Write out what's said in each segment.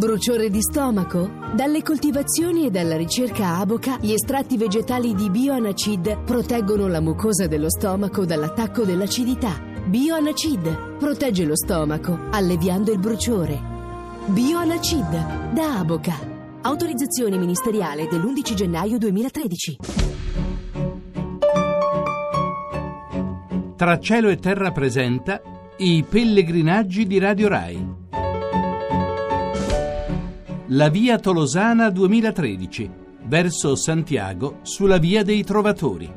Bruciore di stomaco? Dalle coltivazioni e dalla ricerca Aboca, gli estratti vegetali di Bioanacid proteggono la mucosa dello stomaco dall'attacco dell'acidità. Bioanacid protegge lo stomaco, alleviando il bruciore. Bioanacid da Aboca. Autorizzazione ministeriale dell'11 gennaio 2013. Tra cielo e terra presenta i pellegrinaggi di Radio Rai. La via Tolosana 2013, verso Santiago, sulla via dei Trovatori.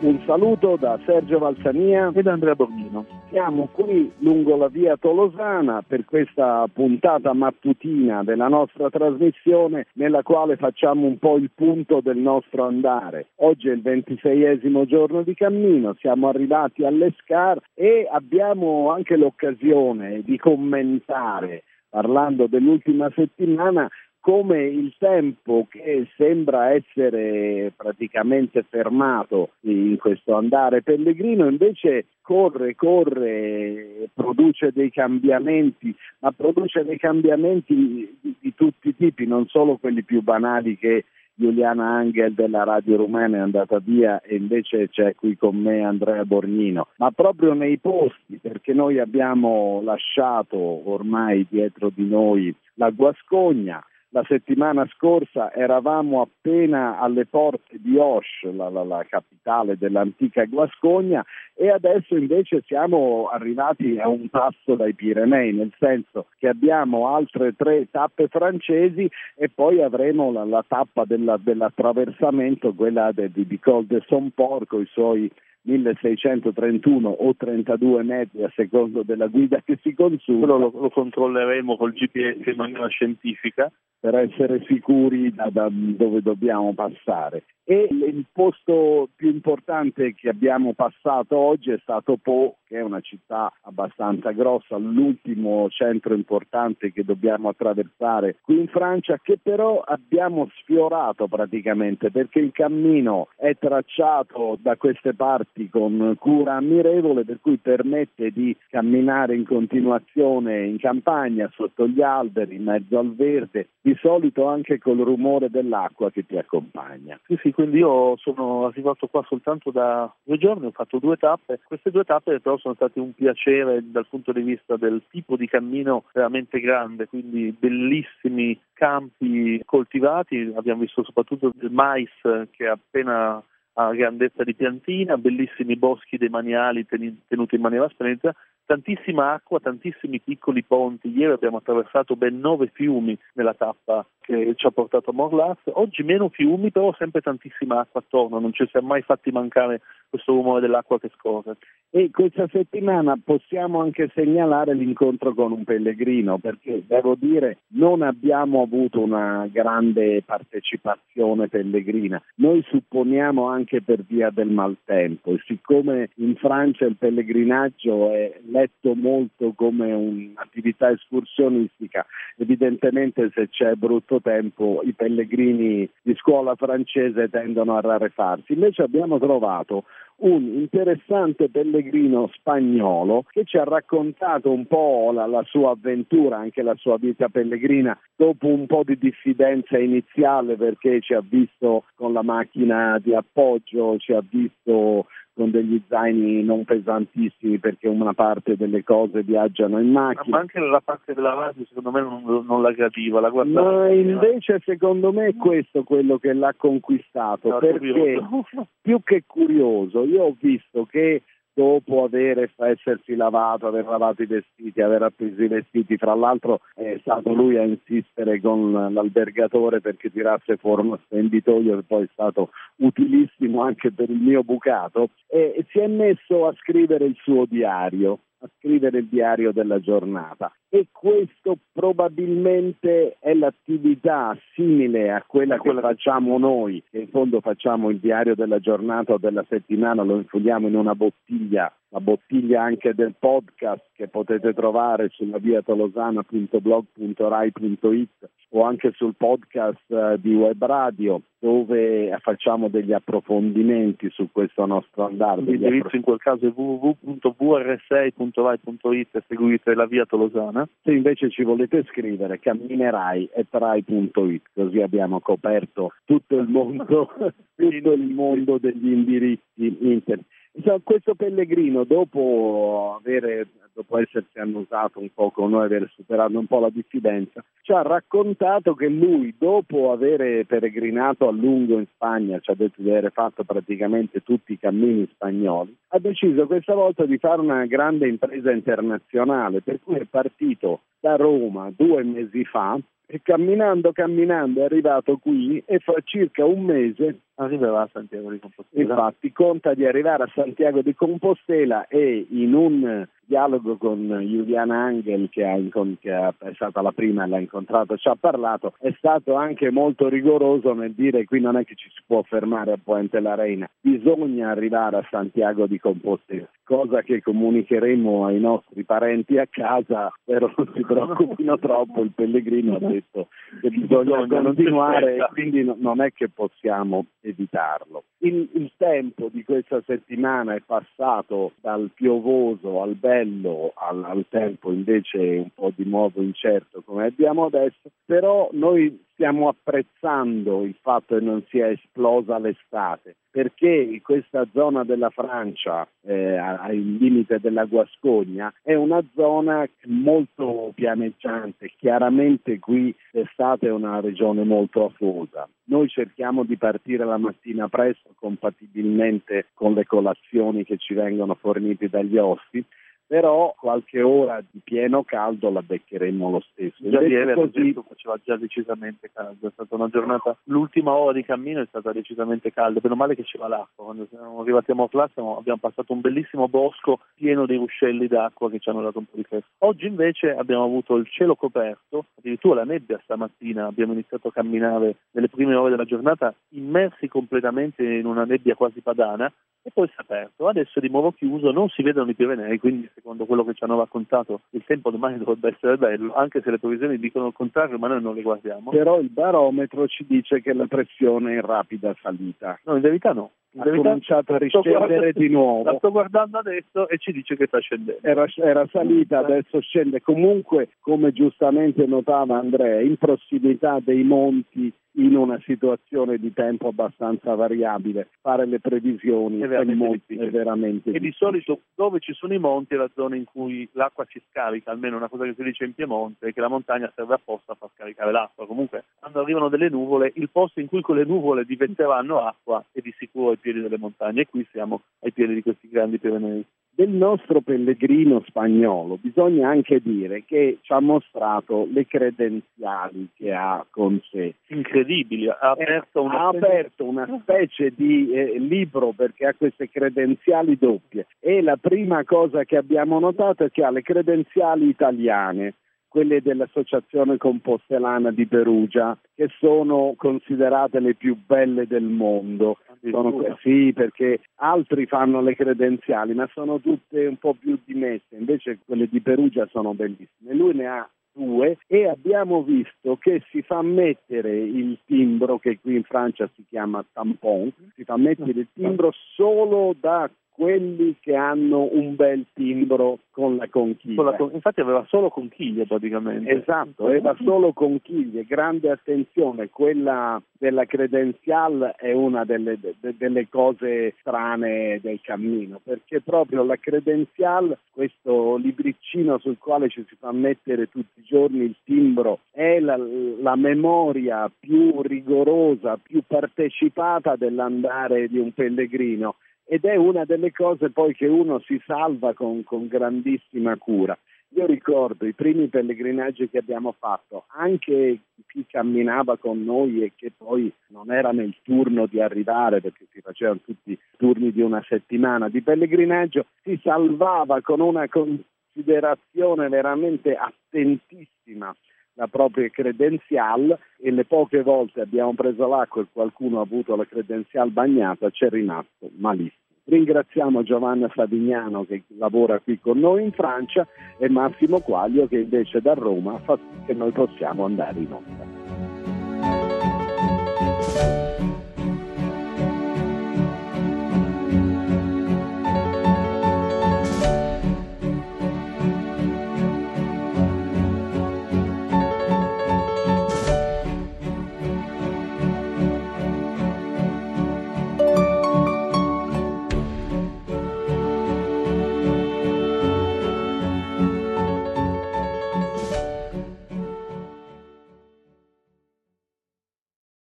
Un saluto da Sergio Valsania ed Andrea Borghino. Siamo qui lungo la via Tolosana per questa puntata mattutina della nostra trasmissione nella quale facciamo un po' il punto del nostro andare. Oggi è il ventiseiesimo giorno di cammino, siamo arrivati alle Scar e abbiamo anche l'occasione di commentare parlando dell'ultima settimana come il tempo che sembra essere praticamente fermato in questo andare pellegrino invece corre, corre, produce dei cambiamenti, ma produce dei cambiamenti di, di tutti i tipi, non solo quelli più banali che Giuliana Angel della Radio Rumena è andata via e invece c'è qui con me Andrea Borgnino, ma proprio nei posti perché noi abbiamo lasciato ormai dietro di noi la Guascogna, la settimana scorsa eravamo appena alle porte di Osh, la, la, la, capitale dell'antica Guascogna, e adesso invece siamo arrivati a un passo dai Pirenei, nel senso che abbiamo altre tre tappe francesi e poi avremo la, la tappa della, dell'attraversamento, quella de, di, di Col de Somport con i suoi 1631 o 32 metri a secondo della guida che si consuma. Quello lo, lo controlleremo col GPS in maniera scientifica. Per essere sicuri da, da dove dobbiamo passare. E il posto più importante che abbiamo passato oggi è stato Po, che è una città abbastanza grossa, l'ultimo centro importante che dobbiamo attraversare qui in Francia, che però abbiamo sfiorato praticamente perché il cammino è tracciato da queste parti con cura ammirevole, per cui permette di camminare in continuazione in campagna, sotto gli alberi, in mezzo al verde, di solito anche col rumore dell'acqua che ti accompagna. Sì, sì, quindi io sono arrivato qua soltanto da due giorni, ho fatto due tappe, queste due tappe però sono state un piacere dal punto di vista del tipo di cammino veramente grande, quindi bellissimi campi coltivati, abbiamo visto soprattutto il mais che è appena a grandezza di piantina, bellissimi boschi demaniali tenuti in maniera splendida, tantissima acqua, tantissimi piccoli ponti. Ieri abbiamo attraversato ben nove fiumi nella tappa che ci ha portato a Morlas. Oggi meno fiumi, però sempre tantissima acqua attorno, non ci siamo mai fatti mancare questo rumore dell'acqua che scorre. E questa settimana possiamo anche segnalare l'incontro con un pellegrino, perché devo dire non abbiamo avuto una grande partecipazione pellegrina. Noi supponiamo anche per via del maltempo e siccome in Francia il pellegrinaggio è letto molto come un'attività escursionistica, evidentemente se c'è brutto tempo i pellegrini di scuola francese tendono a rarefarsi. Invece abbiamo trovato un interessante pellegrino spagnolo che ci ha raccontato un po' la, la, sua avventura, anche la sua vita pellegrina, dopo un po' di diffidenza iniziale perché ci ha visto con la macchina di appoggio, ci ha visto con degli zaini non pesantissimi perché una parte delle cose viaggiano in macchina. Ma anche la parte della radio secondo me non, non la gradiva, la guardava. Ma invece secondo me è questo quello che l'ha conquistato, no, perché curioso. più che curioso, io ho visto che dopo aver, essersi lavato, aver lavato i vestiti, aver appeso i vestiti, fra l'altro è stato lui a insistere con l'albergatore perché tirasse fuori uno stenditoio che poi è stato utilissimo anche per il mio bucato e si è messo a scrivere il suo diario a scrivere il diario della giornata e questo probabilmente è l'attività simile a quella che facciamo noi, che in fondo facciamo il diario della giornata o della settimana, lo infuliamo in una bottiglia, la bottiglia anche del podcast che potete trovare sulla via tolosana.blog.rai.it o anche sul podcast eh, di Web Radio dove facciamo degli approfondimenti su questo nostro andare. L'indirizzo in quel caso è www.vr6.rai.it e seguite la via Tolosana. Se invece ci volete scrivere camminerai.rai.it così abbiamo coperto tutto il mondo, tutto il mondo degli indirizzi internet. Insomma, questo pellegrino, dopo, avere, dopo essersi annusato un po' con noi, aver superato un po' la diffidenza, ci ha raccontato che lui, dopo aver peregrinato a lungo in Spagna, ci ha detto di aver fatto praticamente tutti i cammini spagnoli, ha deciso questa volta di fare una grande impresa internazionale, per cui è partito da Roma due mesi fa e camminando, camminando è arrivato qui e fra circa un mese arriverà a Santiago di Compostela. Infatti conta di arrivare a Santiago di Compostela e in un dialogo con Juliana Angel che, ha, che è stata la prima e l'ha incontrato, ci ha parlato, è stato anche molto rigoroso nel dire qui non è che ci si può fermare a Puente la Reina, bisogna arrivare a Santiago di Compostela, cosa che comunicheremo ai nostri parenti a casa, però non si preoccupino troppo, il pellegrino ha detto che bisogna continuare e quindi non è che possiamo evitarlo. Il, il, tempo di questa settimana è passato dal piovoso al bello al, al tempo invece un po' di nuovo incerto come abbiamo adesso, però noi stiamo apprezzando il fatto che non sia esplosa l'estate, perché questa zona della Francia, eh, al limite della Guascogna, è una zona molto pianeggiante, chiaramente qui l'estate è una regione molto afosa. Noi cerchiamo di partire la mattina presto compatibilmente con le colazioni che ci vengono fornite dagli ospiti però qualche ora di pieno caldo la beccheremo lo stesso. Già ieri così... faceva già decisamente caldo, è stata una giornata, l'ultima ora di cammino è stata decisamente calda, meno male che c'era l'acqua, quando siamo arrivati a Moflas abbiamo passato un bellissimo bosco pieno di ruscelli d'acqua che ci hanno dato un po' di fresco. Oggi invece abbiamo avuto il cielo coperto, addirittura la nebbia stamattina, abbiamo iniziato a camminare nelle prime ore della giornata immersi completamente in una nebbia quasi padana e poi si è aperto, adesso è di nuovo chiuso, non si vedono i Pirenei, quindi secondo quello che ci hanno raccontato, il tempo domani dovrebbe essere bello, anche se le previsioni dicono il contrario, ma noi non le guardiamo. Però il barometro ci dice che la pressione è in rapida salita. No, in verità no. In ha verità, cominciato a riscendere di nuovo. La sto guardando adesso e ci dice che sta scendendo. Era, era salita, adesso scende. Comunque, come giustamente notava Andrea, in prossimità dei monti in una situazione di tempo abbastanza variabile. Fare le previsioni è veramente, è, è veramente E di solito dove ci sono i monti è la zona in cui l'acqua ci scarica, almeno una cosa che si dice in Piemonte è che la montagna serve apposta a far scaricare l'acqua. Comunque quando arrivano delle nuvole, il posto in cui quelle nuvole diventeranno acqua è di sicuro ai piedi delle montagne e qui siamo ai piedi di questi grandi Pirenei del nostro pellegrino spagnolo bisogna anche dire che ci ha mostrato le credenziali che ha con sé. Incredibili, ha aperto una, ha aperto una specie di eh, libro perché ha queste credenziali doppie e la prima cosa che abbiamo notato è che ha le credenziali italiane quelle dell'Associazione Compostelana di Perugia, che sono considerate le più belle del mondo. Sono, sì, perché altri fanno le credenziali, ma sono tutte un po' più dimesse, invece quelle di Perugia sono bellissime. Lui ne ha due e abbiamo visto che si fa mettere il timbro, che qui in Francia si chiama tampon, si fa mettere il timbro solo da quelli che hanno un bel timbro con la conchiglia. Con la con... Infatti aveva solo conchiglie praticamente. Esatto, aveva solo conchiglie, grande attenzione, quella della credenzial è una delle, de, delle, cose strane del cammino, perché proprio la credenzial, questo libricino sul quale ci si fa mettere tutti i giorni il timbro, è la, la memoria più rigorosa, più partecipata dell'andare di un pellegrino ed è una delle cose poi che uno si salva con, con grandissima cura. Io ricordo i primi pellegrinaggi che abbiamo fatto, anche chi camminava con noi e che poi non era nel turno di arrivare perché si facevano tutti turni di una settimana di pellegrinaggio, si salvava con una con considerazione veramente attentissima la propria credenzial e le poche volte abbiamo preso l'acqua e qualcuno ha avuto la credenzial bagnata ci è rimasto malissimo. Ringraziamo Giovanna Favignano che lavora qui con noi in Francia e Massimo Quaglio che invece da Roma fa sì che noi possiamo andare in onda.